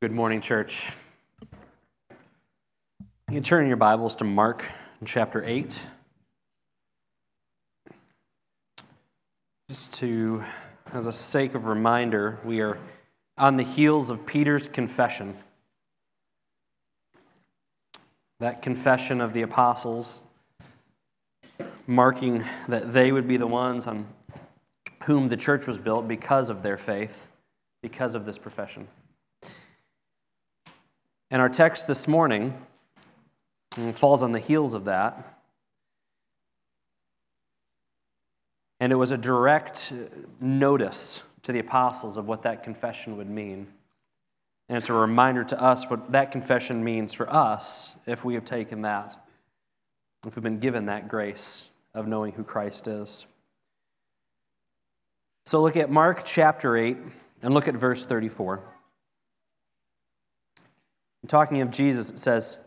Good morning, church. You can turn your Bibles to Mark chapter 8. Just to, as a sake of reminder, we are on the heels of Peter's confession. That confession of the apostles, marking that they would be the ones on whom the church was built because of their faith, because of this profession. And our text this morning mm, falls on the heels of that. And it was a direct notice to the apostles of what that confession would mean. And it's a reminder to us what that confession means for us if we have taken that, if we've been given that grace of knowing who Christ is. So look at Mark chapter 8 and look at verse 34. Talking of Jesus, it says,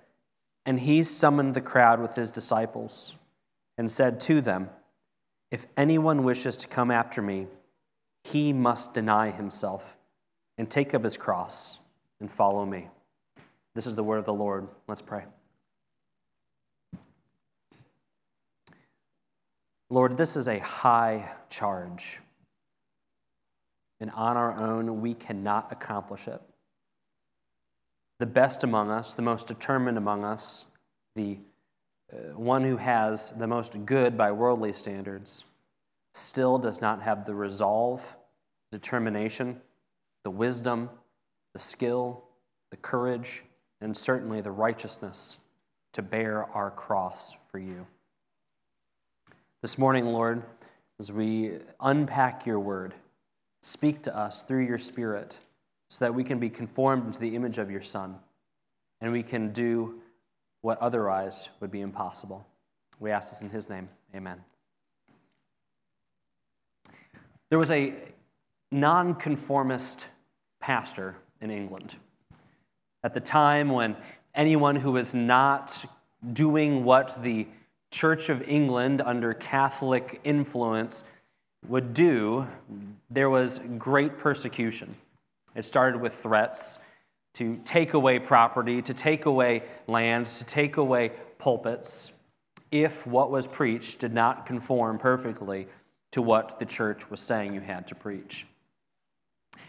And he summoned the crowd with his disciples and said to them, If anyone wishes to come after me, he must deny himself and take up his cross and follow me. This is the word of the Lord. Let's pray. Lord, this is a high charge. And on our own, we cannot accomplish it the best among us, the most determined among us, the uh, one who has the most good by worldly standards, still does not have the resolve, determination, the wisdom, the skill, the courage, and certainly the righteousness to bear our cross for you. This morning, Lord, as we unpack your word, speak to us through your Spirit so that we can be conformed into the image of your Son and we can do what otherwise would be impossible. We ask this in his name. Amen. There was a nonconformist pastor in England at the time when anyone who was not doing what the Church of England under Catholic influence would do, there was great persecution. It started with threats to take away property, to take away land, to take away pulpits, if what was preached did not conform perfectly to what the church was saying you had to preach.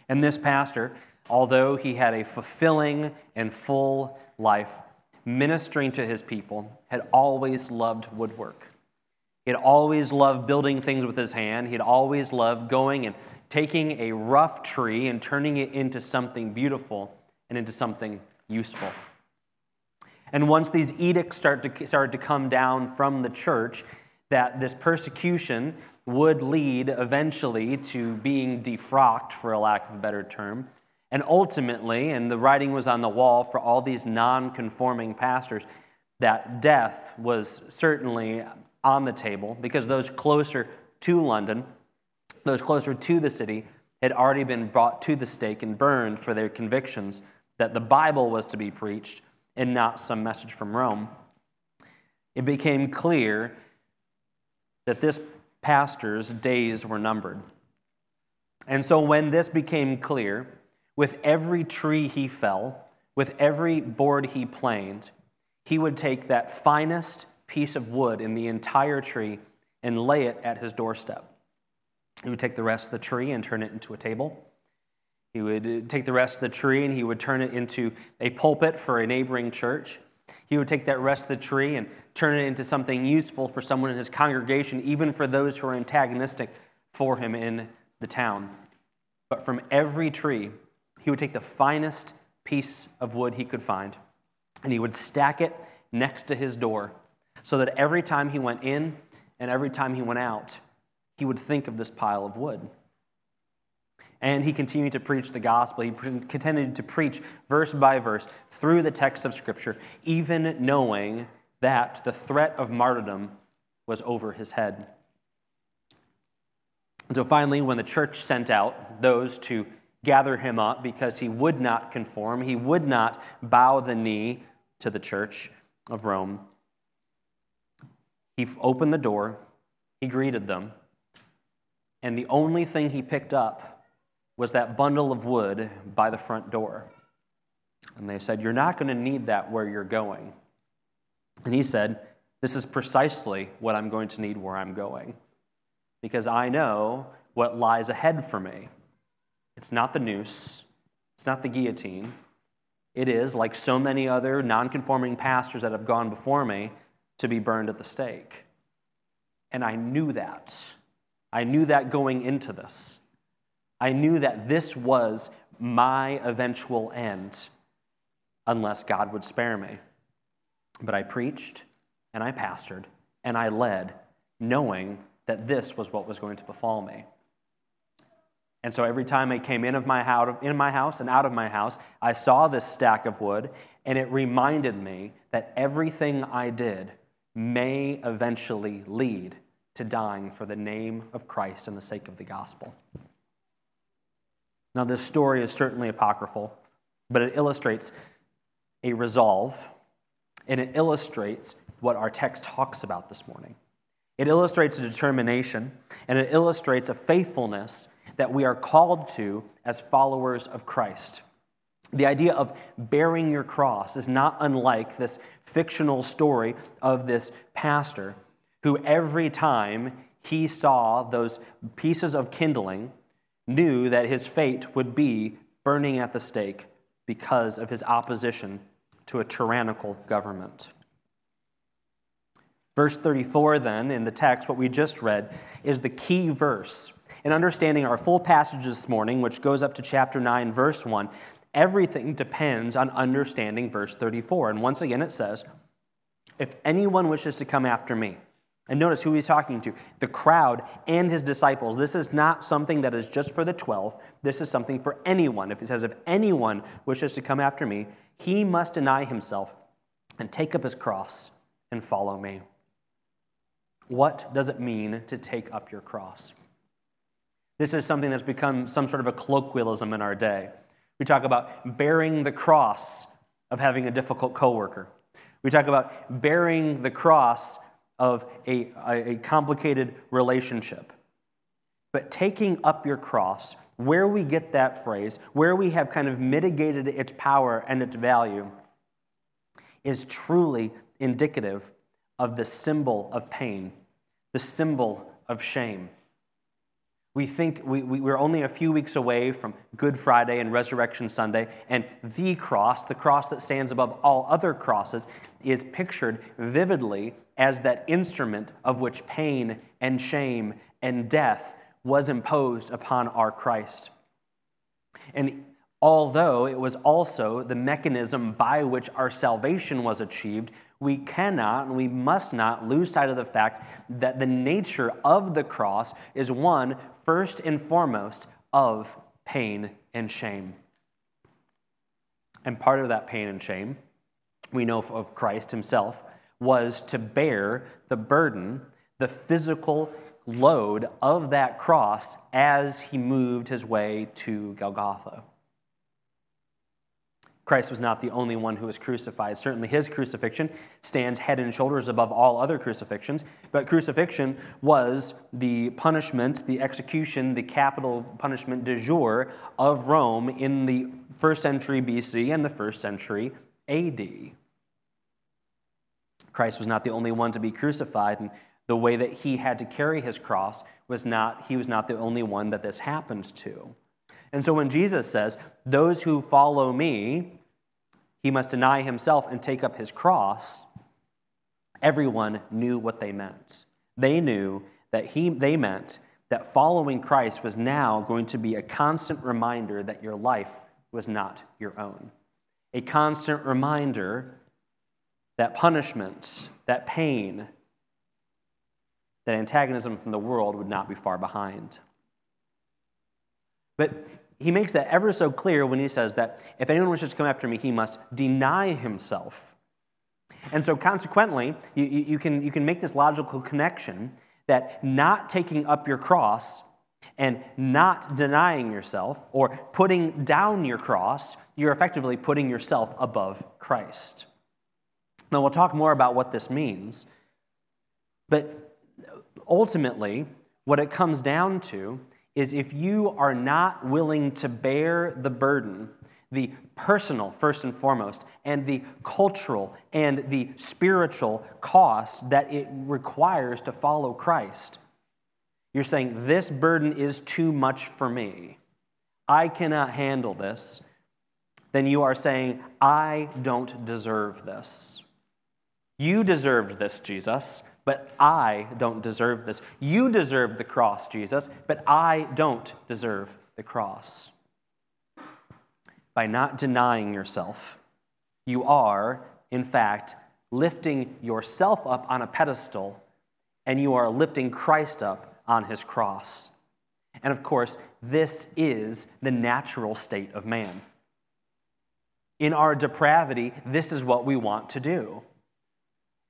And this pastor, although he had a fulfilling and full life ministering to his people, had always loved woodwork. He had always loved building things with his hand. He'd always loved going and taking a rough tree and turning it into something beautiful and into something useful. And once these edicts start to, started to come down from the church, that this persecution would lead eventually to being defrocked, for a lack of a better term. And ultimately, and the writing was on the wall for all these non conforming pastors, that death was certainly on the table because those closer to London, those closer to the city, had already been brought to the stake and burned for their convictions that the Bible was to be preached and not some message from Rome. It became clear that this pastor's days were numbered. And so, when this became clear, with every tree he fell, with every board he planed, he would take that finest piece of wood in the entire tree and lay it at his doorstep. He would take the rest of the tree and turn it into a table. He would uh, take the rest of the tree and he would turn it into a pulpit for a neighboring church. He would take that rest of the tree and turn it into something useful for someone in his congregation, even for those who are antagonistic for him in the town. But from every tree, he would take the finest piece of wood he could find and he would stack it next to his door so that every time he went in and every time he went out, he would think of this pile of wood. And he continued to preach the gospel. He continued to preach verse by verse through the text of Scripture, even knowing that the threat of martyrdom was over his head. And so finally, when the church sent out those to gather him up because he would not conform, he would not bow the knee to the church of Rome, he opened the door, he greeted them, and the only thing he picked up was that bundle of wood by the front door. And they said, You're not going to need that where you're going. And he said, This is precisely what I'm going to need where I'm going, because I know what lies ahead for me. It's not the noose, it's not the guillotine. It is, like so many other nonconforming pastors that have gone before me, to be burned at the stake. And I knew that. I knew that going into this. I knew that this was my eventual end unless God would spare me. But I preached and I pastored and I led, knowing that this was what was going to befall me. And so every time I came in of my house, in my house and out of my house, I saw this stack of wood, and it reminded me that everything I did may eventually lead to dying for the name of Christ and the sake of the gospel. Now, this story is certainly apocryphal, but it illustrates a resolve, and it illustrates what our text talks about this morning. It illustrates a determination, and it illustrates a faithfulness that we are called to as followers of Christ. The idea of bearing your cross is not unlike this fictional story of this pastor who, every time he saw those pieces of kindling, knew that his fate would be burning at the stake because of his opposition to a tyrannical government. Verse 34, then, in the text, what we just read, is the key verse. In understanding our full passage this morning, which goes up to chapter 9, verse 1, everything depends on understanding verse 34. And once again, it says, If anyone wishes to come after me, and notice who he's talking to the crowd and his disciples. This is not something that is just for the 12. This is something for anyone. If it says, If anyone wishes to come after me, he must deny himself and take up his cross and follow me. What does it mean to take up your cross? This is something that's become some sort of a colloquialism in our day. We talk about bearing the cross of having a difficult coworker. We talk about bearing the cross of a, a, complicated relationship. But taking up your cross, where we get that phrase, where we have kind of mitigated its power and its value, is truly indicative of the symbol of pain, the symbol of shame. We think we, we, are only a few weeks away from Good Friday and Resurrection Sunday, and the cross, the cross that stands above all other crosses, is pictured vividly as that instrument of which pain and shame and death was imposed upon our Christ. And although it was also the mechanism by which our salvation was achieved, we cannot and we must not lose sight of the fact that the nature of the cross is one, first and foremost, of pain and shame. And part of that pain and shame, we know of Christ himself, was to bear the burden, the physical load of that cross as he moved his way to Golgotha. Christ was not the only one who was crucified. Certainly, his crucifixion stands head and shoulders above all other crucifixions, but crucifixion was the punishment, the execution, the capital punishment de jour of Rome in the first century BC and the first century AD. Christ was not the only one to be crucified, and the way that he had to carry his cross was not, he was not the only one that this happened to. And so when Jesus says, Those who follow me, he must deny himself and take up his cross, everyone knew what they meant. They knew that he, they meant that following Christ was now going to be a constant reminder that your life was not your own. A constant reminder that punishment, that pain, that antagonism from the world would not be far behind. But he makes that ever so clear when he says that if anyone wishes to come after me, he must deny himself. And so, consequently, you, you, can, you can make this logical connection that not taking up your cross and not denying yourself or putting down your cross, you're effectively putting yourself above Christ. Now, we'll talk more about what this means, but ultimately, what it comes down to is if you are not willing to bear the burden the personal, first and foremost, and the cultural and the spiritual cost that it requires to follow Christ. You're saying, This burden is too much for me. I cannot handle this. Then you are saying, I don't deserve this. You deserved this, Jesus, but I don't deserve this. You deserve the cross, Jesus, but I don't deserve the cross by not denying yourself, you are, in fact, lifting yourself up on a pedestal and you are lifting Christ up on his cross. And of course, this is the natural state of man. In our depravity, this is what we want to do.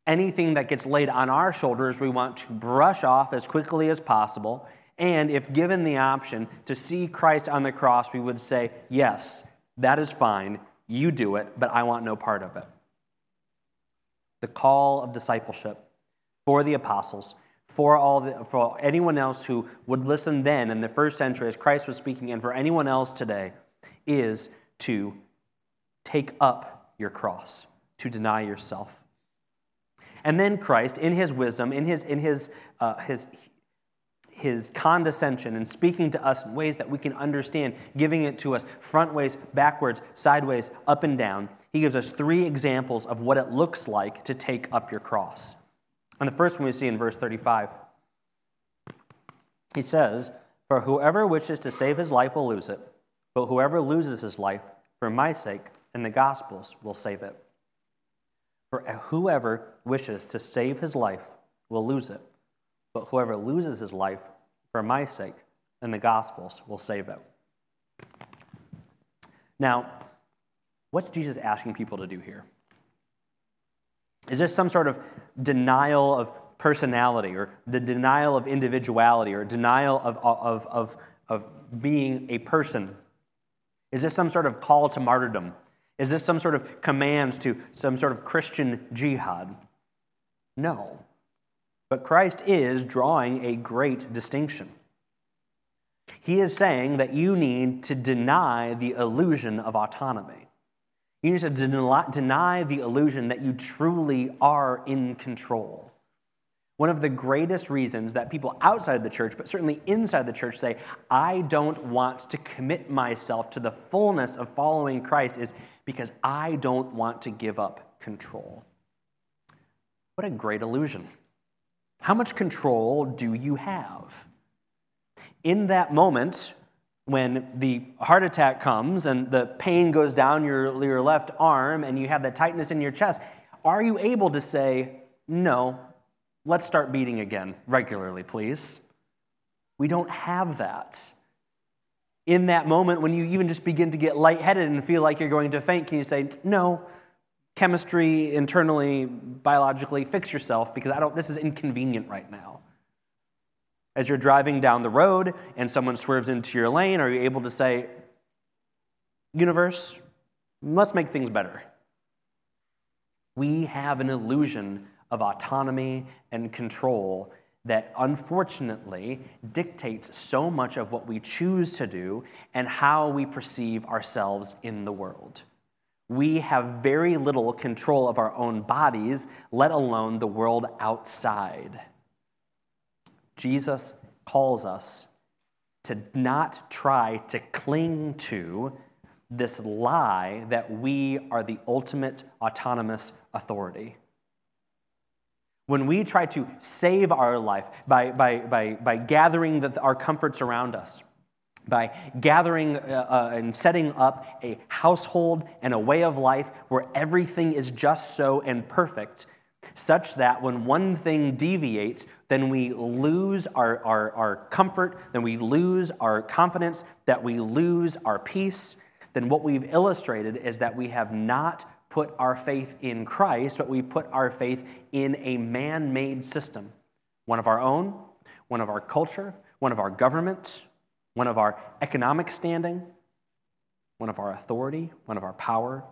Anything that gets laid on our shoulders, we want to brush off as quickly as possible. And if given the option to see Christ on the cross, we would say, Yes, that is fine. You do it, but I want no part of it. The call of discipleship for the apostles, for, all the, for anyone else who would listen then in the first century as Christ was speaking, and for anyone else today, is to take up your cross, to deny yourself. And then Christ, in his wisdom, in his, in his, uh, his his condescension and speaking to us in ways that we can understand, giving it to us front ways, backwards, sideways, up and down. He gives us three examples of what it looks like to take up your cross. And the first one we see in verse 35. He says, For whoever wishes to save his life will lose it, but whoever loses his life for my sake and the gospel's will save it. For whoever wishes to save his life will lose it but whoever loses his life for my sake and the gospel's will save it. Now, what's Jesus asking people to do here? Is this some sort of denial of personality or the denial of individuality or denial of, of, of, of being a person? Is this some sort of call to martyrdom? Is this some sort of commands to some sort of Christian jihad? No. But Christ is drawing a great distinction. He is saying that you need to deny the illusion of autonomy. You need to deny the illusion that you truly are in control. One of the greatest reasons that people outside the church, but certainly inside the church, say, I don't want to commit myself to the fullness of following Christ is because I don't want to give up control. What a great illusion. How much control do you have? In that moment, when the heart attack comes and the pain goes down your, your left arm and you have that tightness in your chest, are you able to say, No, let's start beating again regularly, please? We don't have that. In that moment, when you even just begin to get lightheaded and feel like you're going to faint, can you say, No, chemistry, internally, biologically, fix yourself because I don't, this is inconvenient right now. As you're driving down the road and someone swerves into your lane, are you able to say, Universe, let's make things better? We have an illusion of autonomy and control that unfortunately dictates so much of what we choose to do and how we perceive ourselves in the world we have very little control of our own bodies, let alone the world outside. Jesus calls us to not try to cling to this lie that we are the ultimate autonomous authority. When we try to save our life by, by, by, by gathering the, our comforts around us, by gathering uh, uh, and setting up a household and a way of life where everything is just so and perfect, such that when one thing deviates, then we lose our, our, our comfort, then we lose our confidence, that we lose our peace. Then what we've illustrated is that we have not put our faith in Christ, but we put our faith in a man made system one of our own, one of our culture, one of our government one of our economic standing, one of our authority, one of our power.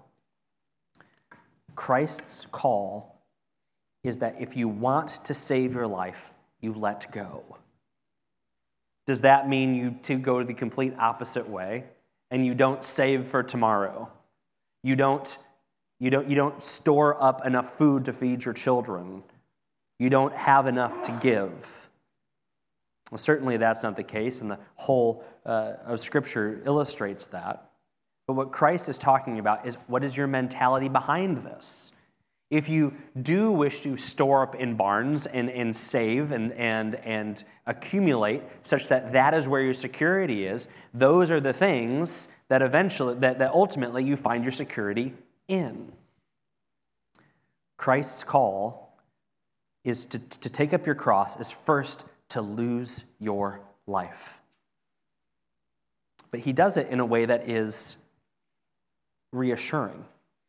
Christ's call is that if you want to save your life, you let go. Does that mean you to go the complete opposite way and you don't save for tomorrow. You don't, you don't, you don't store up enough food to feed your children. You don't have enough to give. Well, certainly that's not the case, and the whole uh, of Scripture illustrates that. But what Christ is talking about is what is your mentality behind this? If you do wish to store up in barns and, and save and, and, and accumulate such that that is where your security is, those are the things that eventually, that, that ultimately you find your security in. Christ's call is to, to take up your cross is first to lose your life. But he does it in a way that is reassuring.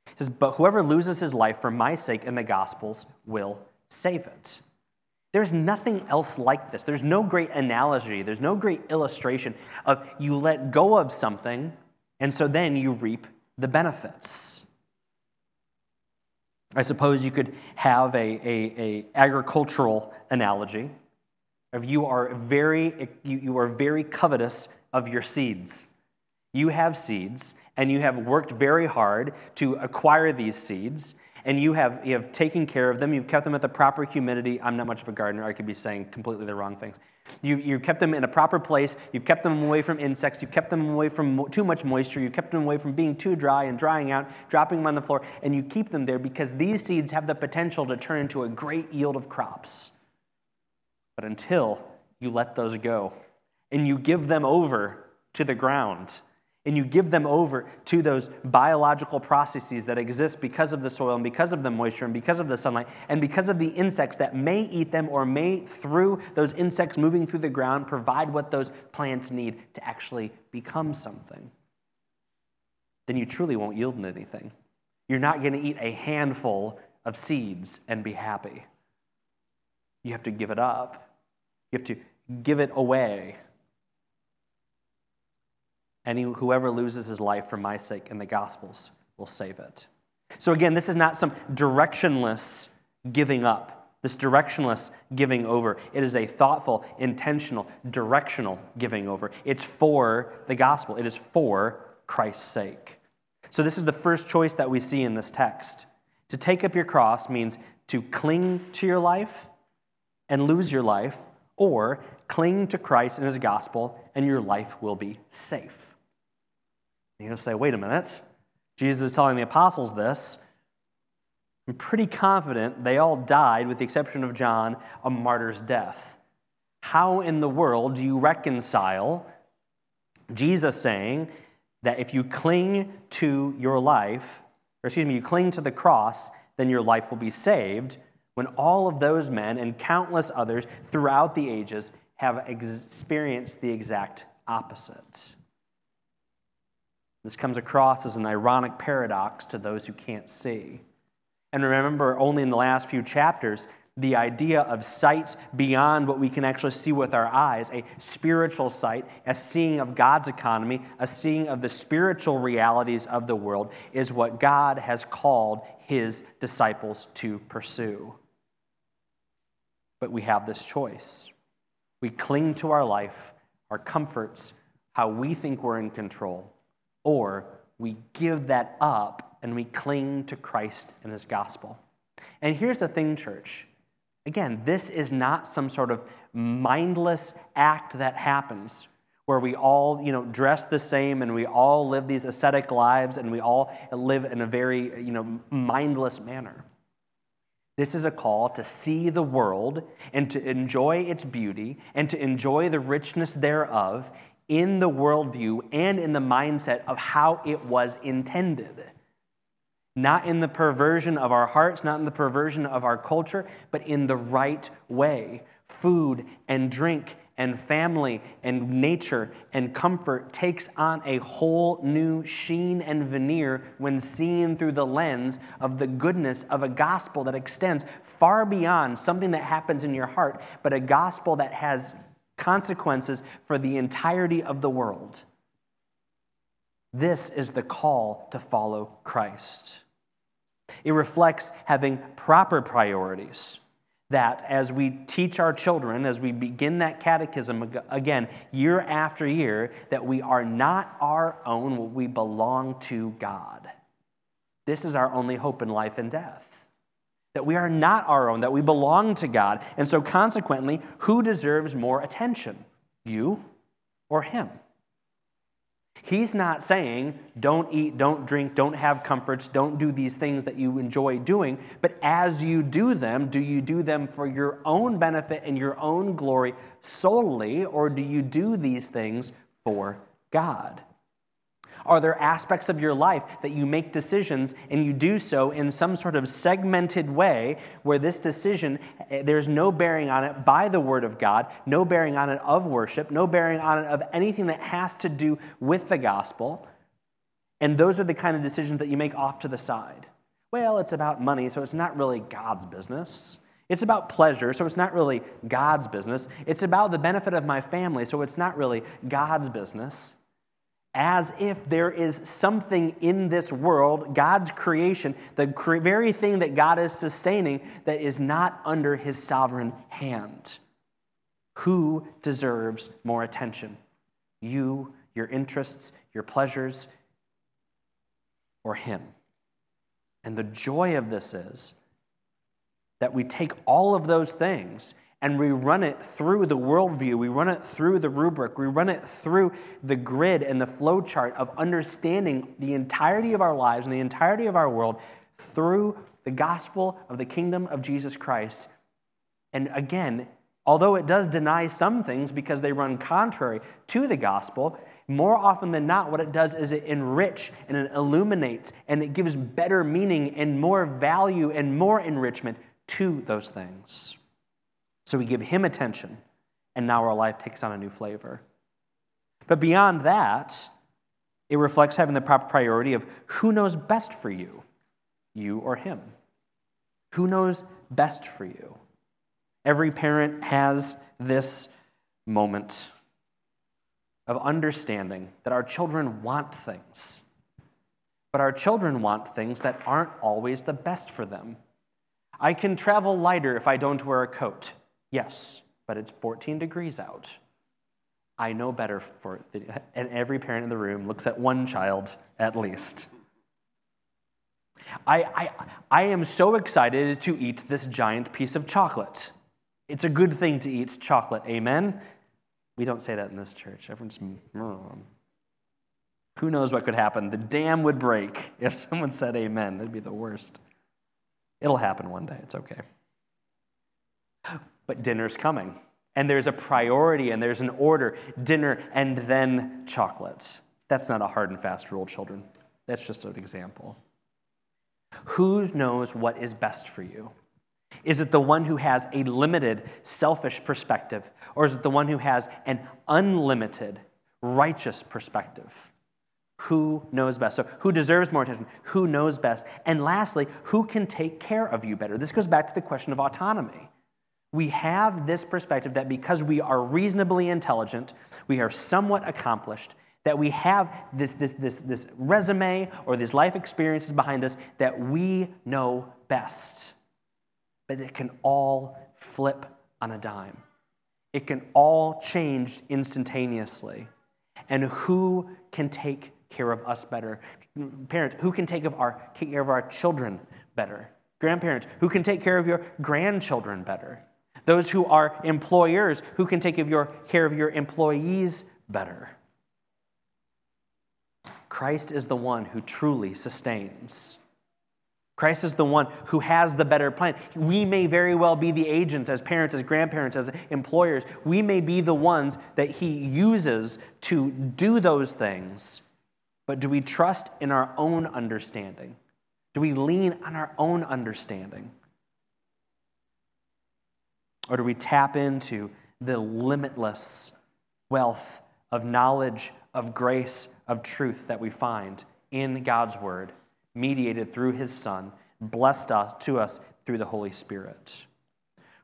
He says, But whoever loses his life for my sake in the Gospels will save it. There's nothing else like this. There's no great analogy, there's no great illustration of you let go of something, and so then you reap the benefits. I suppose you could have a, a, a agricultural analogy of you are very you, you are very covetous of your seeds. You have seeds, and you have worked very hard to acquire these seeds, and you have, you have taken care of them. You've kept them at the proper humidity. I'm not much of a gardener. I could be saying completely the wrong things. You, you've kept them in a proper place. You've kept them away from insects. You've kept them away from mo- too much moisture. You've kept them away from being too dry and drying out, dropping them on the floor. And you keep them there because these seeds have the potential to turn into a great yield of crops. But until you let those go and you give them over to the ground and you give them over to those biological processes that exist because of the soil and because of the moisture and because of the sunlight and because of the insects that may eat them or may, through those insects moving through the ground, provide what those plants need to actually become something, then you truly won't yield anything. You're not going to eat a handful of seeds and be happy. You have to give it up, you have to give it away and whoever loses his life for my sake and the Gospels will save it. So, again, this is not some directionless giving up, this directionless giving over. It is a thoughtful, intentional, directional giving over. It's for the gospel, it is for Christ's sake. So, this is the first choice that we see in this text. To take up your cross means to cling to your life and lose your life, or cling to Christ and his gospel, and your life will be safe. You'll say, wait a minute. Jesus is telling the apostles this. I'm pretty confident they all died, with the exception of John, a martyr's death. How in the world do you reconcile Jesus saying that if you cling to your life, or excuse me, you cling to the cross, then your life will be saved, when all of those men and countless others throughout the ages have experienced the exact opposite? This comes across as an ironic paradox to those who can't see. And remember, only in the last few chapters, the idea of sight beyond what we can actually see with our eyes, a spiritual sight, a seeing of God's economy, a seeing of the spiritual realities of the world, is what God has called his disciples to pursue. But we have this choice. We cling to our life, our comforts, how we think we're in control or we give that up and we cling to Christ and his gospel. And here's the thing, church. Again, this is not some sort of mindless act that happens where we all, you know, dress the same and we all live these ascetic lives and we all live in a very, you know, mindless manner. This is a call to see the world and to enjoy its beauty and to enjoy the richness thereof in the worldview and in the mindset of how it was intended. Not in the perversion of our hearts, not in the perversion of our culture, but in the right way. Food and drink and family and nature and comfort takes on a whole new sheen and veneer when seen through the lens of the goodness of a gospel that extends far beyond something that happens in your heart, but a gospel that has consequences for the entirety of the world. This is the call to follow Christ. It reflects having proper priorities. that as we teach our children, as we begin that catechism again, year after year, that we are not our own, we belong to God. This is our only hope in life and death. That we are not our own, that we belong to God. And so, consequently, who deserves more attention? You or Him? He's not saying, don't eat, don't drink, don't have comforts, don't do these things that you enjoy doing. But as you do them, do you do them for your own benefit and your own glory solely, or do you do these things for God? Are there aspects of your life that you make decisions and you do so in some sort of segmented way where this decision, eh, there's no bearing on it by the Word of God, no bearing on it of worship, no bearing on it of anything that has to do with the gospel? And those are the kind of decisions that you make off to the side. Well, it's about money, so it's not really God's business. It's about pleasure, so it's not really God's business. It's about the benefit of my family, so it's not really God's business as if there is something in this world, God's creation, the very thing that God is sustaining, that is not under his sovereign hand. Who deserves more attention? You, your interests, your pleasures, or him? And the joy of this is that we take all of those things and we run it through the worldview, we run it through the rubric, we run it through the grid and the flow chart of understanding the entirety of our lives and the entirety of our world through the gospel of the kingdom of Jesus Christ. And again, although it does deny some things because they run contrary to the gospel, more often than not, what it does is it enrich and it illuminates and it gives better meaning and more value and more enrichment to those things. So we give him attention, and now our life takes on a new flavor. But beyond that, it reflects having the proper priority of who knows best for you, you or him. Who knows best for you? Every parent has this moment of understanding that our children want things, but our children want things that aren't always the best for them. I can travel lighter if I don't wear a coat. Yes, but it's 14 degrees out. I know better for the, and every parent in the room looks at one child at least. I, I, I am so excited to eat this giant piece of chocolate. It's a good thing to eat chocolate, amen? We don't say that in this church. Everyone's, mm. who knows what could happen? The dam would break if someone said amen. That'd be the worst. It'll happen one day. It's okay but dinner's coming. And there's a priority and there's an order dinner and then chocolate. That's not a hard and fast rule, children. That's just an example. Who knows what is best for you? Is it the one who has a limited, selfish perspective, or is it the one who has an unlimited, righteous perspective? Who knows best? So, who deserves more attention? Who knows best? And lastly, who can take care of you better? This goes back to the question of autonomy we have this perspective that because we are reasonably intelligent, we are somewhat accomplished, that we have this, this, this, this resume or these life experiences behind us that we know best. But it can all flip on a dime. It can all change instantaneously. And who can take care of us better? Parents, who can take, of our, take care of our children better? Grandparents, who can take care of your grandchildren better? Those who are employers who can take of your, care of your employees better. Christ is the one who truly sustains. Christ is the one who has the better plan. We may very well be the agents, as parents, as grandparents, as employers. We may be the ones that He uses to do those things. But do we trust in our own understanding? Do we lean on our own understanding? Or do we tap into the limitless wealth of knowledge, of grace, of truth that we find in God's Word, mediated through His Son, blessed us to us through the Holy Spirit?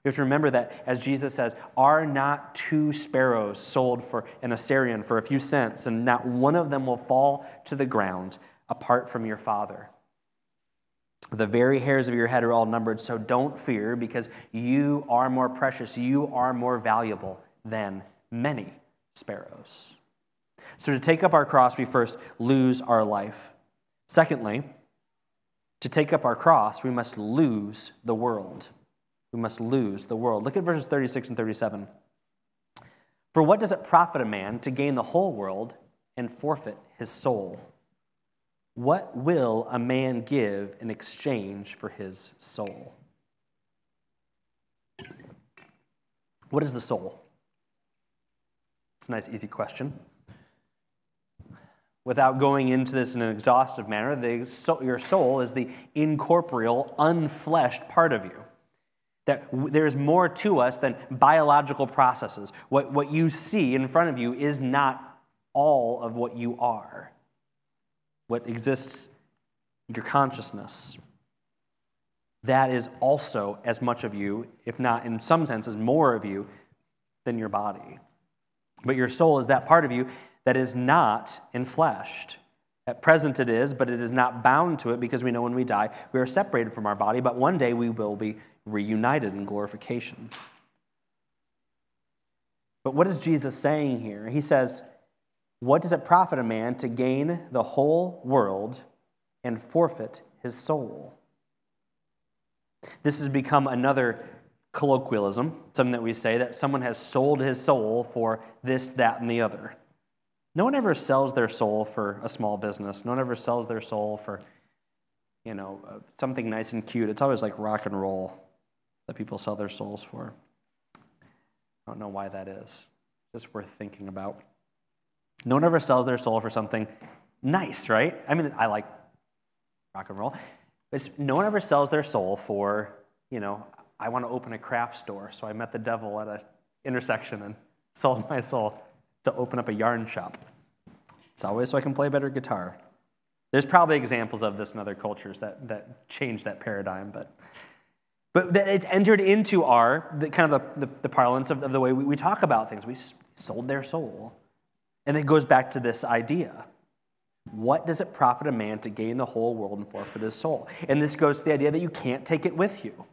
We have to remember that, as Jesus says, are not two sparrows sold for an assarion for a few cents, and not one of them will fall to the ground apart from your Father. The very hairs of your head are all numbered, so don't fear because you are more precious. You are more valuable than many sparrows. So, to take up our cross, we first lose our life. Secondly, to take up our cross, we must lose the world. We must lose the world. Look at verses 36 and 37. For what does it profit a man to gain the whole world and forfeit his soul? What will a man give in exchange for his soul? What is the soul? It's a nice, easy question. Without going into this in an exhaustive manner, the, your soul is the incorporeal, unfleshed part of you. That there's more to us than biological processes. What, what you see in front of you is not all of what you are, what exists in your consciousness. That is also as much of you, if not in some senses more of you, than your body. But your soul is that part of you that is not enfleshed. At present it is, but it is not bound to it because we know when we die, we are separated from our body, but one day we will be reunited in glorification. But what is Jesus saying here? He says, What does it profit a man to gain the whole world and forfeit his soul? This has become another colloquialism, something that we say that someone has sold his soul for this, that, and the other. No one ever sells their soul for a small business. No one ever sells their soul for, you know, uh, something nice and cute. It's always like rock and roll that people sell their souls for. I don't know why that is. Just worth thinking about. No one ever sells their soul for something nice, right? I mean, I like rock and roll. But no one ever sells their soul for, you know, I want to open a craft store. So I met the devil at an intersection and sold my soul to open up a yarn shop. It's always so I can play better guitar. There's probably examples of this in other cultures that, that change that paradigm, but, but it's entered into our the, kind of the, the, the parlance of, of, the way we, we talk about things. We sold their soul. And it goes back to this idea. What does it profit a man to gain the whole world and forfeit his soul? And this goes to the idea that you can't take it with you.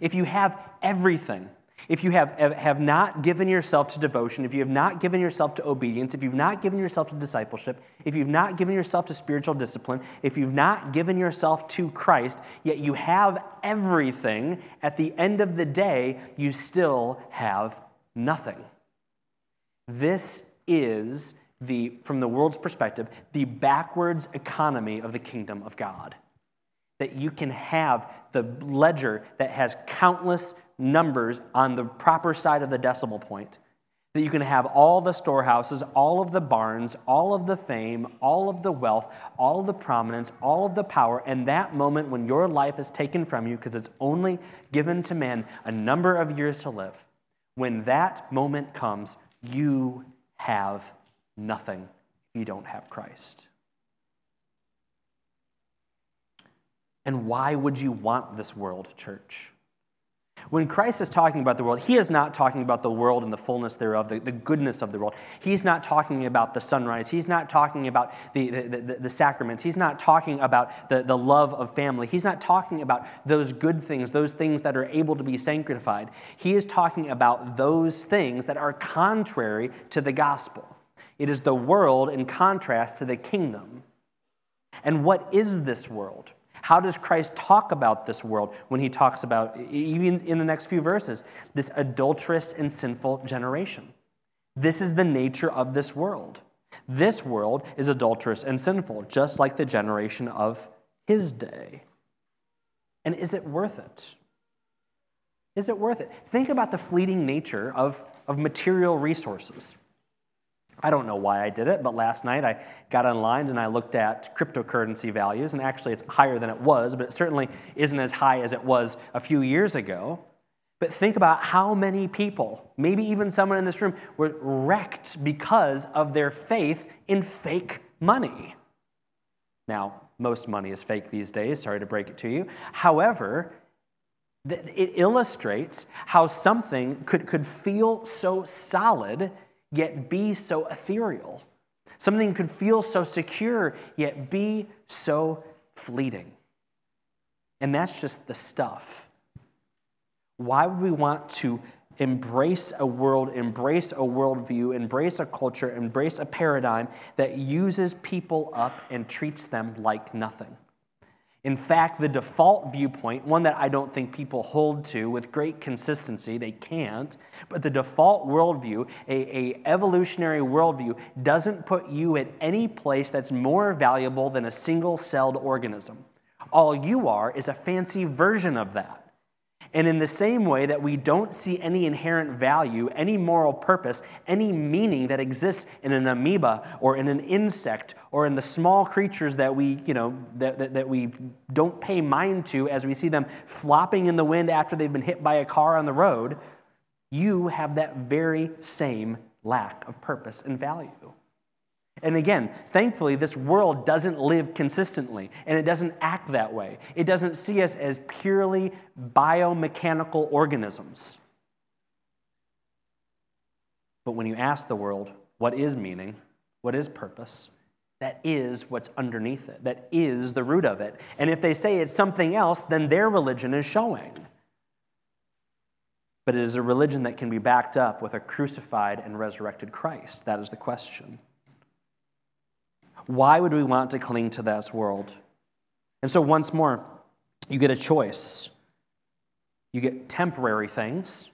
If you have everything, if you have, have not given yourself to devotion, if you have not given yourself to obedience, if you've not given yourself to discipleship, if you've not given yourself to spiritual discipline, if you've not given yourself to Christ, yet you have everything, at the end of the day, you still have nothing. This is the, from the world's perspective, the backwards economy of the kingdom of God that you can have the ledger that has countless numbers on the proper side of the decimal point. That you can have all the storehouses, all of the barns, all of the fame, all of the wealth, all of the prominence, all of the power, and that moment when your life is taken from you because it's only given to man a number of years to live, when that moment comes, you have nothing if you don't have Christ. And why would you want this world, church? When Christ is talking about the world, he is not talking about the world and the fullness thereof, the, the goodness of the world. He's not talking about the sunrise. He's not talking about the, the, the, the sacraments. He's not talking about the, the love of family. He's not talking about those good things, those things that are able to be sanctified. He is talking about those things that are contrary to the gospel. It is the world in contrast to the kingdom. And what is this world? How does Christ talk about this world when he talks about, even in the next few verses, this adulterous and sinful generation? This is the nature of this world. This world is adulterous and sinful, just like the generation of his day. And is it worth it? Is it worth it? Think about the fleeting nature of, of material resources. I don't know why I did it, but last night I got online and I looked at cryptocurrency values, and actually it's higher than it was, but it certainly isn't as high as it was a few years ago. But think about how many people, maybe even someone in this room, were wrecked because of their faith in fake money. Now, most money is fake these days, sorry to break it to you. However, it illustrates how something could, could feel so solid yet be so ethereal. Something could feel so secure, yet be so fleeting. And that's just the stuff. Why would we want to embrace a world, embrace a worldview, embrace a culture, embrace a paradigm that uses people up and treats them like nothing? In fact, the default viewpoint, one that I don't think people hold to with great consistency, they can't, but the default worldview, a, a evolutionary worldview, doesn't put you at any place that's more valuable than a single-celled organism. All you are is a fancy version of that. And in the same way that we don't see any inherent value, any moral purpose, any meaning that exists in an amoeba or in an insect or in the small creatures that we, you know, that, that, that, we don't pay mind to as we see them flopping in the wind after they've been hit by a car on the road, you have that very same lack of purpose and value. And again, thankfully, this world doesn't live consistently and it doesn't act that way. It doesn't see us as purely biomechanical organisms. But when you ask the world, what is meaning? What is purpose? That is what's underneath it. That is the root of it. And if they say it's something else, then their religion is showing. But it is a religion that can be backed up with a crucified and resurrected Christ. That is the question. Why would we want to cling to this world? And so, once more, you get a choice. You get temporary things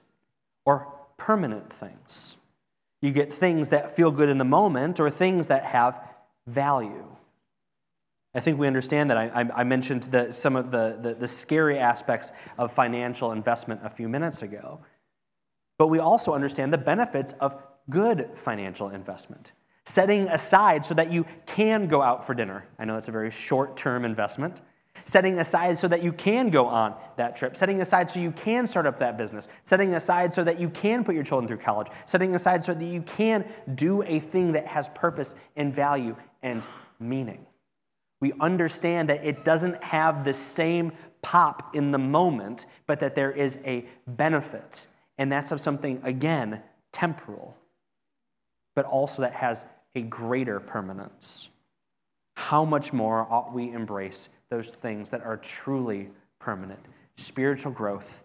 or permanent things. You get things that feel good in the moment or things that have value. I think we understand that. I, I mentioned the, some of the, the, the scary aspects of financial investment a few minutes ago. But we also understand the benefits of good financial investment setting aside so that you can go out for dinner. I know that's a very short term investment. Setting aside so that you can go on that trip. Setting aside so you can start up that business. Setting aside so that you can put your children through college. Setting aside so that you can do a thing that has purpose and value and meaning. We understand that it doesn't have the same pop in the moment, but that there is a benefit. And that's of something, again, temporal but also that has a greater permanence. How much more ought we embrace those things that are truly permanent? Spiritual growth,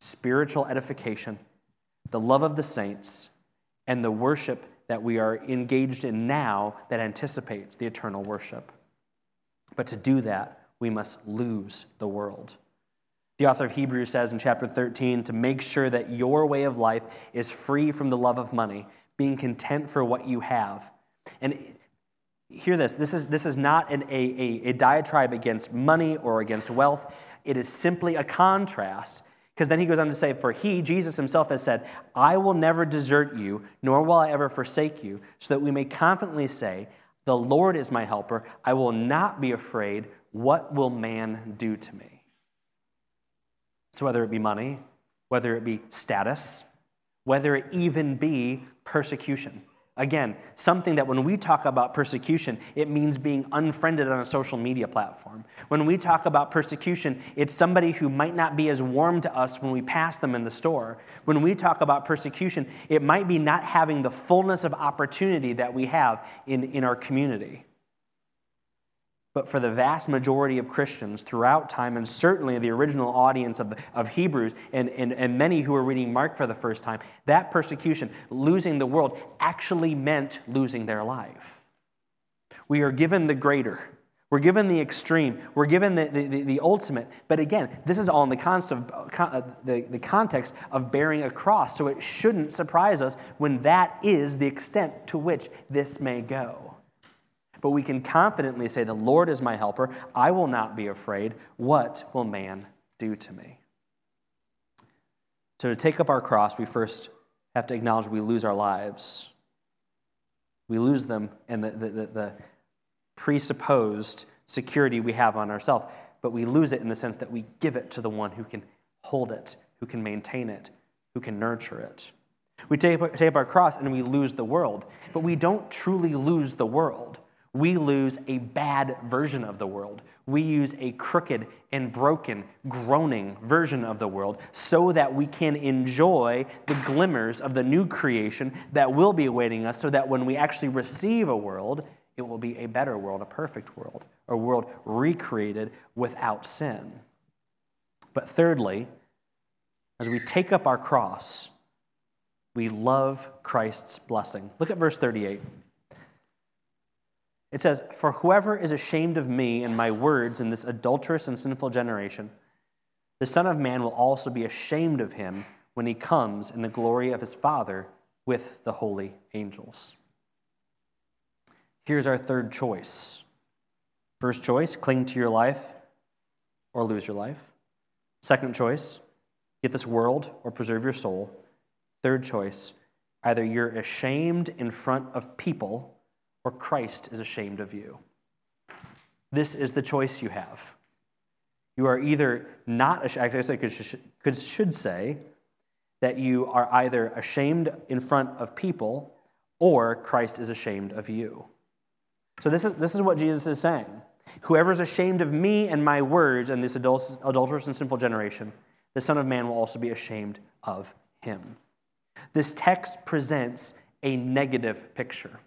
spiritual edification, the love of the saints, and the worship that we are engaged in now that anticipates the eternal worship. But to do that, we must lose the world. The author of Hebrews says in chapter 13 to make sure that your way of life is free from the love of money being content for what you have. And hear this this is, this is not an, a, a, a diatribe against money or against wealth, it is simply a contrast. Because then he goes on to say, For he, Jesus himself, has said, I will never desert you, nor will I ever forsake you, so that we may confidently say, The Lord is my helper. I will not be afraid. What will man do to me? So, whether it be money, whether it be status, whether it even be persecution. Again, something that when we talk about persecution, it means being unfriended on a social media platform. When we talk about persecution, it's somebody who might not be as warm to us when we pass them in the store. When we talk about persecution, it might be not having the fullness of opportunity that we have in, in our community but for the vast majority of Christians throughout time, and certainly the original audience of, of Hebrews and, and, and many who are reading Mark for the first time, that persecution, losing the world, actually meant losing their life. We are given the greater. We're given the extreme. We're given the, the, the, ultimate. But again, this is all in the, const uh, the, the context of bearing a cross. So it shouldn't surprise us when that is the extent to which this may go. But we can confidently say, The Lord is my helper. I will not be afraid. What will man do to me? So, to take up our cross, we first have to acknowledge we lose our lives. We lose them and the, the, the presupposed security we have on ourselves, but we lose it in the sense that we give it to the one who can hold it, who can maintain it, who can nurture it. We take, take up our cross and we lose the world, but we don't truly lose the world we lose a bad version of the world. We use a crooked and broken, groaning version of the world so that we can enjoy the glimmers of the new creation that will be awaiting us, so that when we actually receive a world, it will be a better world, a perfect world, a world recreated without sin. But thirdly, as we take up our cross, we love Christ's blessing. Look at verse 38. It says, For whoever is ashamed of me and my words in this adulterous and sinful generation, the Son of Man will also be ashamed of him when he comes in the glory of his Father with the holy angels. Here's our third choice. First choice, cling to your life or lose your life. Second choice, get this world or preserve your soul. Third choice, either you're ashamed in front of people or Christ is ashamed of you. This is the choice you have. You are either not ashamed, I could, should say that you are either ashamed in front of people or Christ is ashamed of you. So, this is, this is what Jesus is saying. Whoever is ashamed of me and my words and this adulterous and sinful generation, the Son of Man will also be ashamed of him. This text presents a negative picture.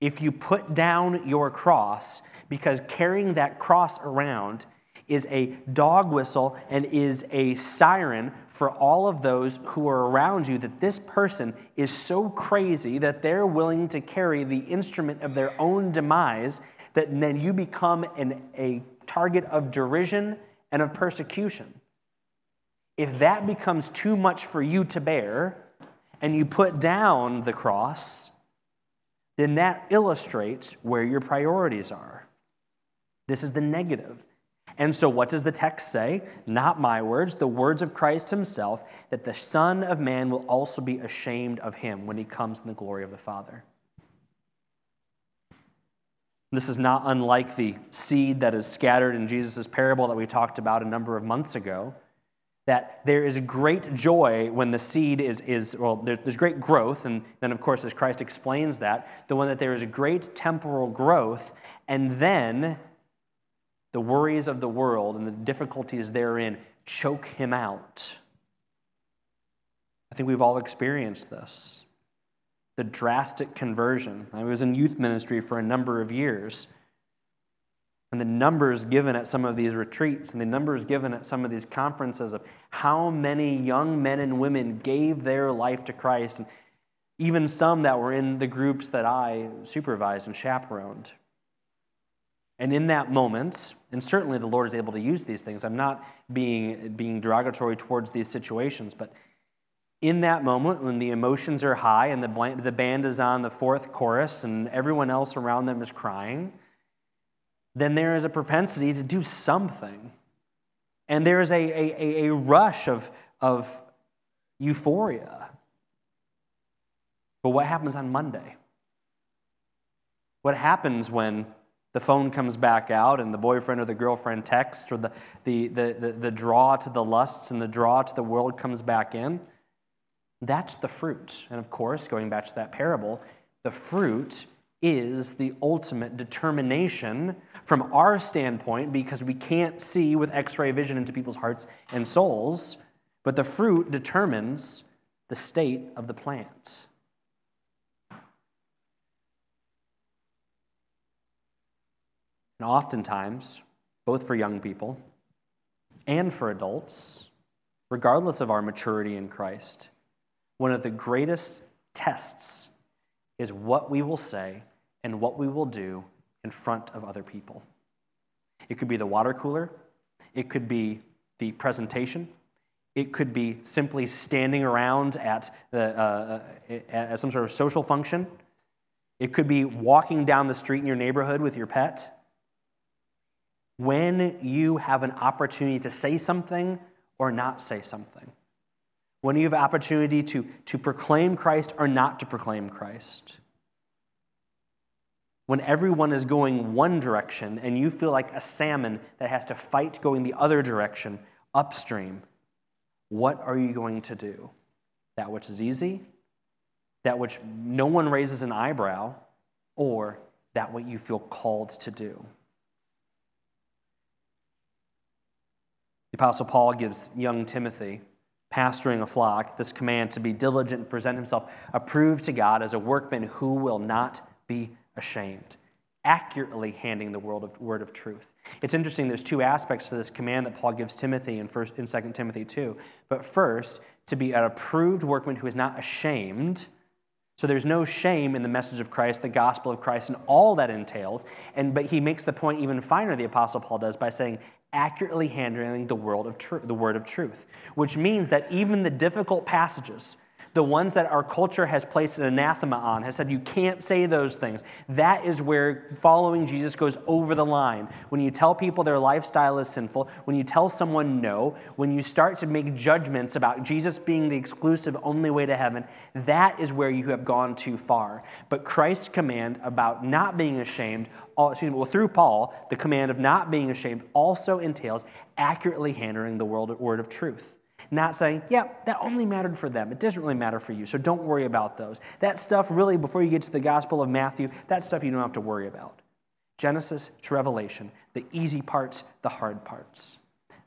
If you put down your cross, because carrying that cross around is a dog whistle and is a siren for all of those who are around you that this person is so crazy that they're willing to carry the instrument of their own demise, that then you become an, a target of derision and of persecution. If that becomes too much for you to bear, and you put down the cross, then that illustrates where your priorities are. This is the negative. And so, what does the text say? Not my words, the words of Christ himself, that the Son of Man will also be ashamed of him when he comes in the glory of the Father. This is not unlike the seed that is scattered in Jesus' parable that we talked about a number of months ago that there is great joy when the seed is, is well, there's, there's great growth. And then, of course, as Christ explains that, the one that there is great temporal growth, and then the worries of the world and the difficulties therein choke him out. I think we've all experienced this. The drastic conversion. I was in youth ministry for a number of years. And the numbers given at some of these retreats and the numbers given at some of these conferences of how many young men and women gave their life to Christ, and even some that were in the groups that I supervised and chaperoned. And in that moment, and certainly the Lord is able to use these things, I'm not being, being derogatory towards these situations, but in that moment when the emotions are high and the, the band is on the fourth chorus and everyone else around them is crying, then there is a propensity to do something. And there is a, a, a rush of, of euphoria. But what happens on Monday? What happens when the phone comes back out and the boyfriend or the girlfriend texts or the, the, the, the, the draw to the lusts and the draw to the world comes back in? That's the fruit. And of course, going back to that parable, the fruit is the ultimate determination from our standpoint because we can't see with x ray vision into people's hearts and souls, but the fruit determines the state of the plant. And oftentimes, both for young people and for adults, regardless of our maturity in Christ, one of the greatest tests is what we will say and what we will do in front of other people. It could be the water cooler, it could be the presentation, it could be simply standing around at, the, uh, uh at some sort of social function. It could be walking down the street in your neighborhood with your pet. When you have an opportunity to say something or not say something, when you have opportunity to, to proclaim Christ or not to proclaim Christ, when everyone is going one direction and you feel like a salmon that has to fight going the other direction upstream, what are you going to do? That which is easy, that which no one raises an eyebrow, or that what you feel called to do? The Apostle Paul gives young Timothy, pastoring a flock, this command to be diligent and present himself approved to God as a workman who will not be ashamed, accurately handing the word of, word of truth. It's interesting, there's two aspects to this command that Paul gives Timothy in, first, in 2 Timothy 2. But first, to be an approved workman who is not ashamed. So there's no shame in the message of Christ, the gospel of Christ, and all that entails. And but he makes the point even finer, the apostle Paul does, by saying, accurately handling the, world of tr- the word of truth, which means that even the difficult passages the ones that our culture has placed an anathema on, has said you can't say those things. That is where following Jesus goes over the line. When you tell people their lifestyle is sinful, when you tell someone no, when you start to make judgments about Jesus being the exclusive only way to heaven, that is where you have gone too far. But Christ's command about not being ashamed, excuse me, well, through Paul, the command of not being ashamed also entails accurately handling the word of truth. Not saying, yeah, that only mattered for them. It doesn't really matter for you, so don't worry about those. That stuff, really, before you get to the Gospel of Matthew, that stuff you don't have to worry about. Genesis to Revelation, the easy parts, the hard parts.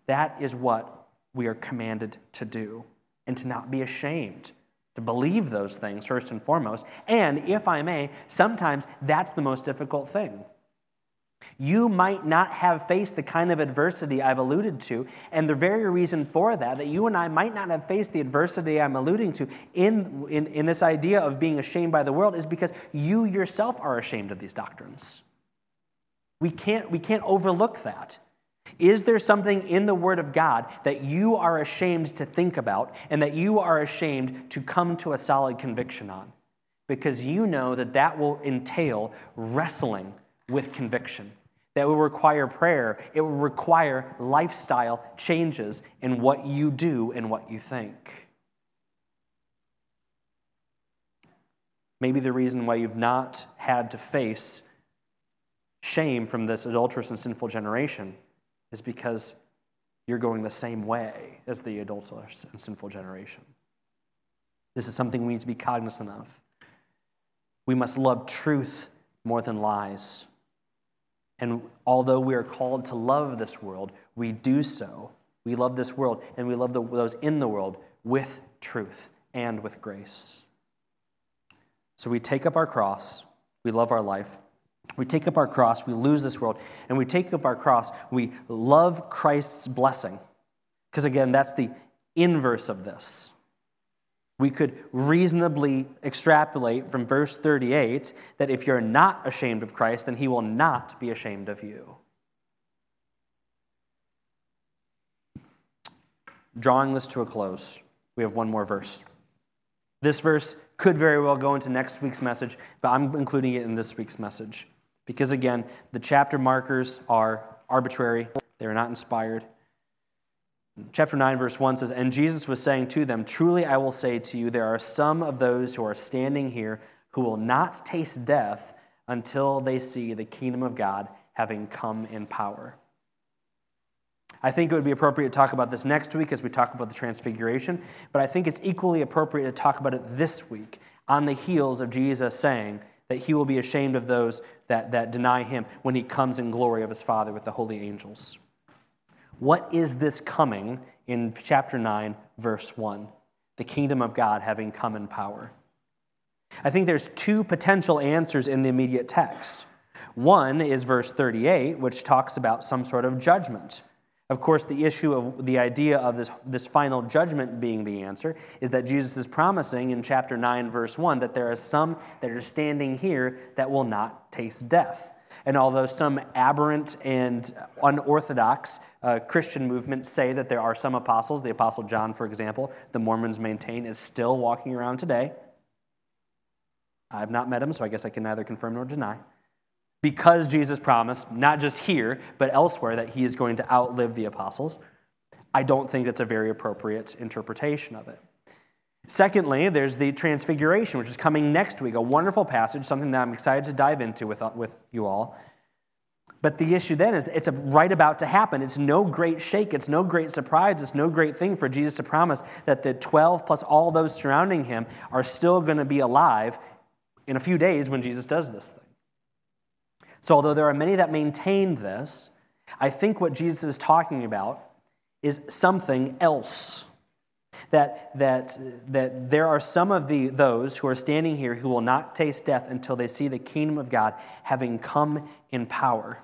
That is what we are commanded to do, and to not be ashamed to believe those things first and foremost. And if I may, sometimes that's the most difficult thing. You might not have faced the kind of adversity I've alluded to. And the very reason for that, that you and I might not have faced the adversity I'm alluding to in, in, in this idea of being ashamed by the world, is because you yourself are ashamed of these doctrines. We can't, we can't overlook that. Is there something in the Word of God that you are ashamed to think about and that you are ashamed to come to a solid conviction on? Because you know that that will entail wrestling with conviction. That will require prayer. It will require lifestyle changes in what you do and what you think. Maybe the reason why you've not had to face shame from this adulterous and sinful generation is because you're going the same way as the adulterous and sinful generation. This is something we need to be cognizant of. We must love truth more than lies. And although we are called to love this world, we do so. We love this world and we love the, those in the world with truth and with grace. So we take up our cross, we love our life. We take up our cross, we lose this world, and we take up our cross, we love Christ's blessing. Because again, that's the inverse of this we could reasonably extrapolate from verse 38 that if you're not ashamed of Christ, then he will not be ashamed of you. Drawing this to a close, we have one more verse. This verse could very well go into next week's message, but I'm including it in this week's message. Because again, the chapter markers are arbitrary, they are not inspired. Chapter 9, verse 1 says, And Jesus was saying to them, Truly I will say to you, there are some of those who are standing here who will not taste death until they see the kingdom of God having come in power. I think it would be appropriate to talk about this next week as we talk about the transfiguration, but I think it's equally appropriate to talk about it this week on the heels of Jesus saying that he will be ashamed of those that, that deny him when he comes in glory of his Father with the holy angels. What is this coming in chapter 9, verse 1? The kingdom of God having come in power. I think there's two potential answers in the immediate text. One is verse 38, which talks about some sort of judgment. Of course, the issue of the idea of this, this final judgment being the answer is that Jesus is promising in chapter 9, verse 1, that there are some that are standing here that will not taste death. And although some aberrant and unorthodox uh, Christian movements say that there are some apostles, the Apostle John, for example, the Mormons maintain is still walking around today. I've not met him, so I guess I can neither confirm nor deny. Because Jesus promised, not just here, but elsewhere, that he is going to outlive the apostles, I don't think that's a very appropriate interpretation of it. Secondly, there's the Transfiguration, which is coming next week, a wonderful passage, something that I'm excited to dive into with, uh, with you all. But the issue then is it's right about to happen. It's no great shake. It's no great surprise. It's no great thing for Jesus to promise that the 12 plus all those surrounding him are still going to be alive in a few days when Jesus does this thing. So, although there are many that maintain this, I think what Jesus is talking about is something else that, that, that there are some of the, those who are standing here who will not taste death until they see the kingdom of God having come in power.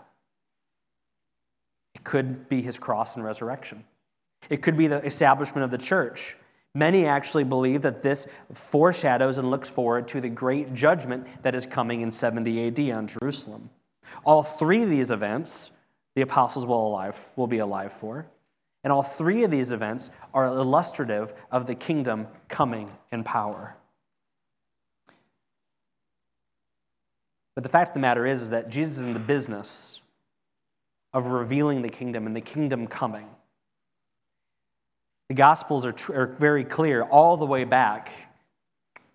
It could be his cross and resurrection. It could be the establishment of the church. Many actually believe that this foreshadows and looks forward to the great judgment that is coming in 70 AD on Jerusalem. All three of these events, the apostles will, alive, will be alive for. And all three of these events are illustrative of the kingdom coming in power. But the fact of the matter is, is that Jesus is in the business of revealing the kingdom and the kingdom coming. The Gospels are, tr- are very clear all the way back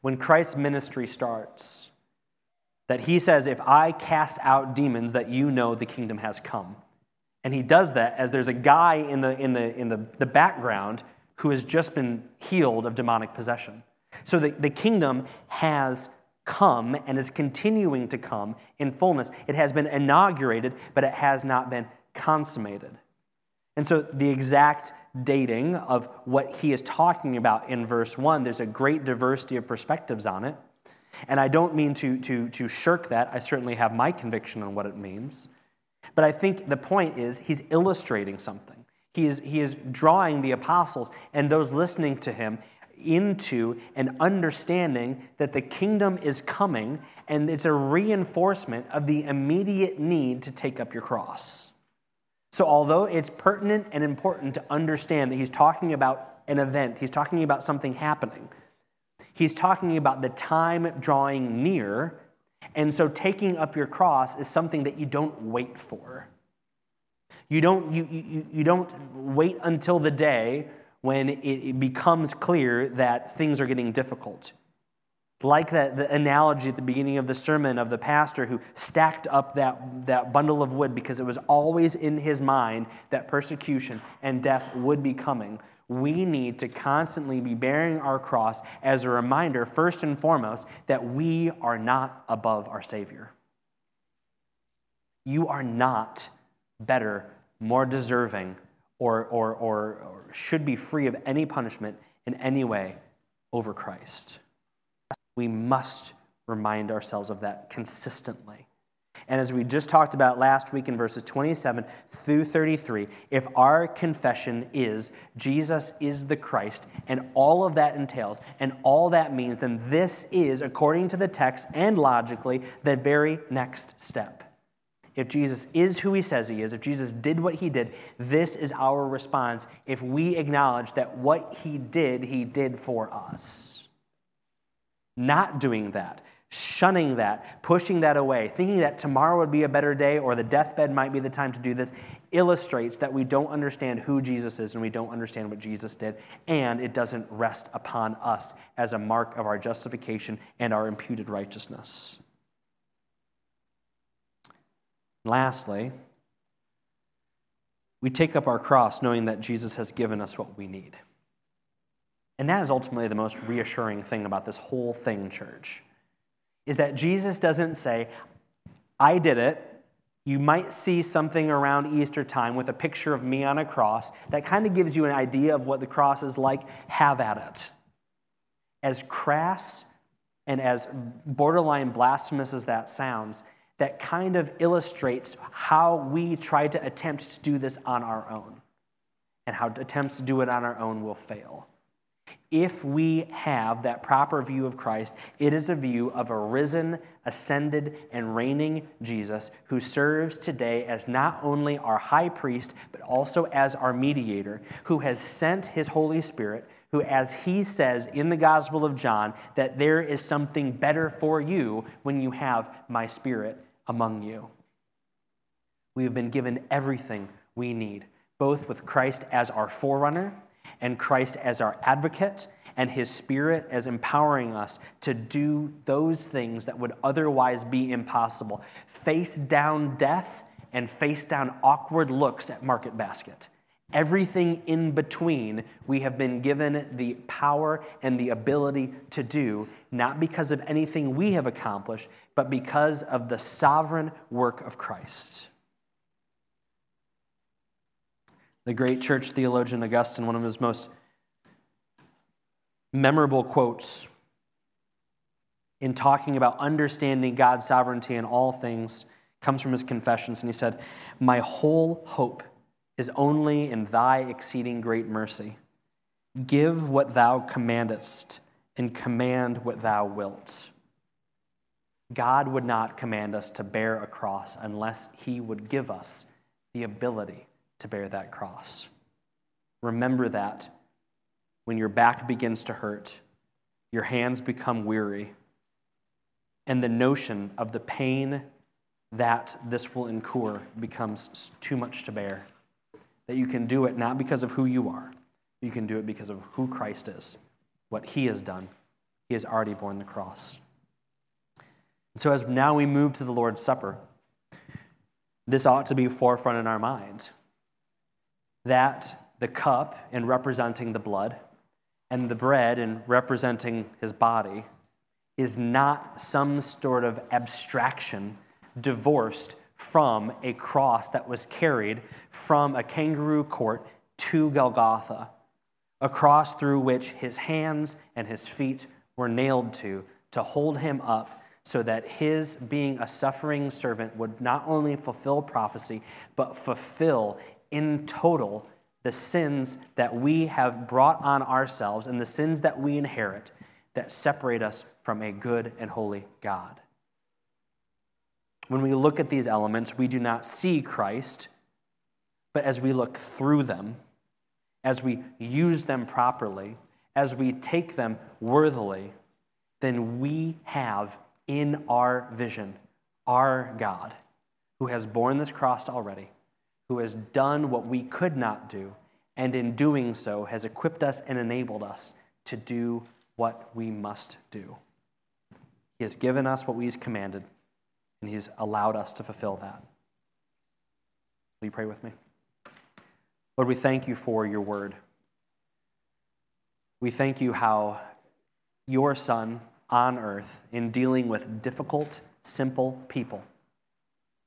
when Christ's ministry starts that he says, If I cast out demons, that you know the kingdom has come. And he does that as there's a guy in the, in the, in the, the background who has just been healed of demonic possession. So the, the kingdom has come and is continuing to come in fullness. It has been inaugurated, but it has not been consummated. And so the exact dating of what he is talking about in verse 1, there's a great diversity of perspectives on it. And I don't mean to, to, to shirk that. I certainly have my conviction on what it means. But I think the point is he's illustrating something. He is, he is drawing the apostles and those listening to him into an understanding that the kingdom is coming and it's a reinforcement of the immediate need to take up your cross. So, although it's pertinent and important to understand that he's talking about an event, he's talking about something happening, he's talking about the time drawing near. And so, taking up your cross is something that you don't wait for. You don't, you, you, you don't wait until the day when it becomes clear that things are getting difficult. Like that the analogy at the beginning of the sermon of the pastor who stacked up that, that bundle of wood because it was always in his mind that persecution and death would be coming. We need to constantly be bearing our cross as a reminder, first and foremost, that we are not above our Savior. You are not better, more deserving, or, or, or, or should be free of any punishment in any way over Christ. We must remind ourselves of that consistently. And as we just talked about last week in verses 27 through 33, if our confession is Jesus is the Christ, and all of that entails, and all that means, then this is, according to the text and logically, the very next step. If Jesus is who he says he is, if Jesus did what he did, this is our response if we acknowledge that what he did, he did for us. Not doing that, shunning that, pushing that away, thinking that tomorrow would be a better day or the deathbed might be the time to do this, illustrates that we don't understand who Jesus is and we don't understand what Jesus did, and it doesn't rest upon us as a mark of our justification and our imputed righteousness. Lastly, we take up our cross knowing that Jesus has given us what we need. And that is ultimately the most reassuring thing about this whole thing, church, is that Jesus doesn't say, I did it. You might see something around Easter time with a picture of me on a cross that kind of gives you an idea of what the cross is like. Have at it. As crass and as borderline blasphemous as that sounds, that kind of illustrates how we try to attempt to do this on our own and how attempts to do it on our own will fail. If we have that proper view of Christ, it is a view of a risen, ascended, and reigning Jesus who serves today as not only our high priest, but also as our mediator, who has sent his Holy Spirit, who, as he says in the Gospel of John, that there is something better for you when you have my Spirit among you. We have been given everything we need, both with Christ as our forerunner and Christ as our advocate and his spirit as empowering us to do those things that would otherwise be impossible. Face down death and face down awkward looks at Market Basket. Everything in between, we have been given the power and the ability to do, not because of anything we have accomplished, but because of the sovereign work of Christ. The great church theologian Augustine, one of his most memorable quotes in talking about understanding God's sovereignty in all things, comes from his confessions. And he said, My whole hope is only in thy exceeding great mercy. Give what thou commandest, and command what thou wilt. God would not command us to bear a cross unless he would give us the ability to bear that cross. Remember that when your back begins to hurt, your hands become weary, and the notion of the pain that this will incur becomes too much to bear. That you can do it not because of who you are, you can do it because of who Christ is, what he has done. He has already borne the cross. So, as now we move to the Lord's Supper, this ought to be forefront in our mind that the cup in representing the blood and the bread in representing his body is not some sort of abstraction divorced from a cross that was carried from a kangaroo court to Golgotha, a cross through which his hands and his feet were nailed to to hold him up so that his being a suffering servant would not only fulfill prophecy, but fulfill in total the sins that we have brought on ourselves and the sins that we inherit that separate us from a good and holy God. When we look at these elements, we do not see Christ, but as we look through them, as we use them properly, as we take them worthily, then we have in our vision our God who has borne this cross already, who has done what we could not do, and in doing so has equipped us and enabled us to do what we must do. He has given us what He's commanded, and He's allowed us to fulfill that. Will you pray with me? Lord, we thank you for your word. We thank you how your Son on earth in dealing with difficult, simple people,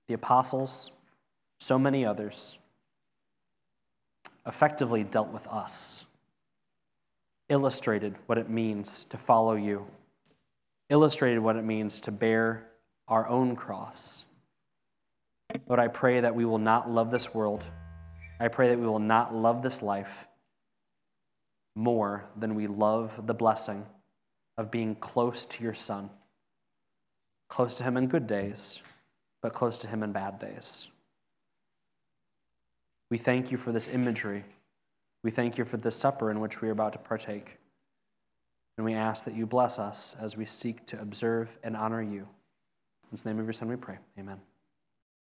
the apostles, so many others, effectively dealt with us, illustrated what it means to follow you, illustrated what it means to bear our own cross. Lord, I pray that we will not love this world. I pray that we will not love this life more than we love the blessing of being close to your Son, close to Him in good days, but close to Him in bad days. We thank you for this imagery. We thank you for this supper in which we are about to partake. And we ask that you bless us as we seek to observe and honor you. In the name of your Son we pray. Amen.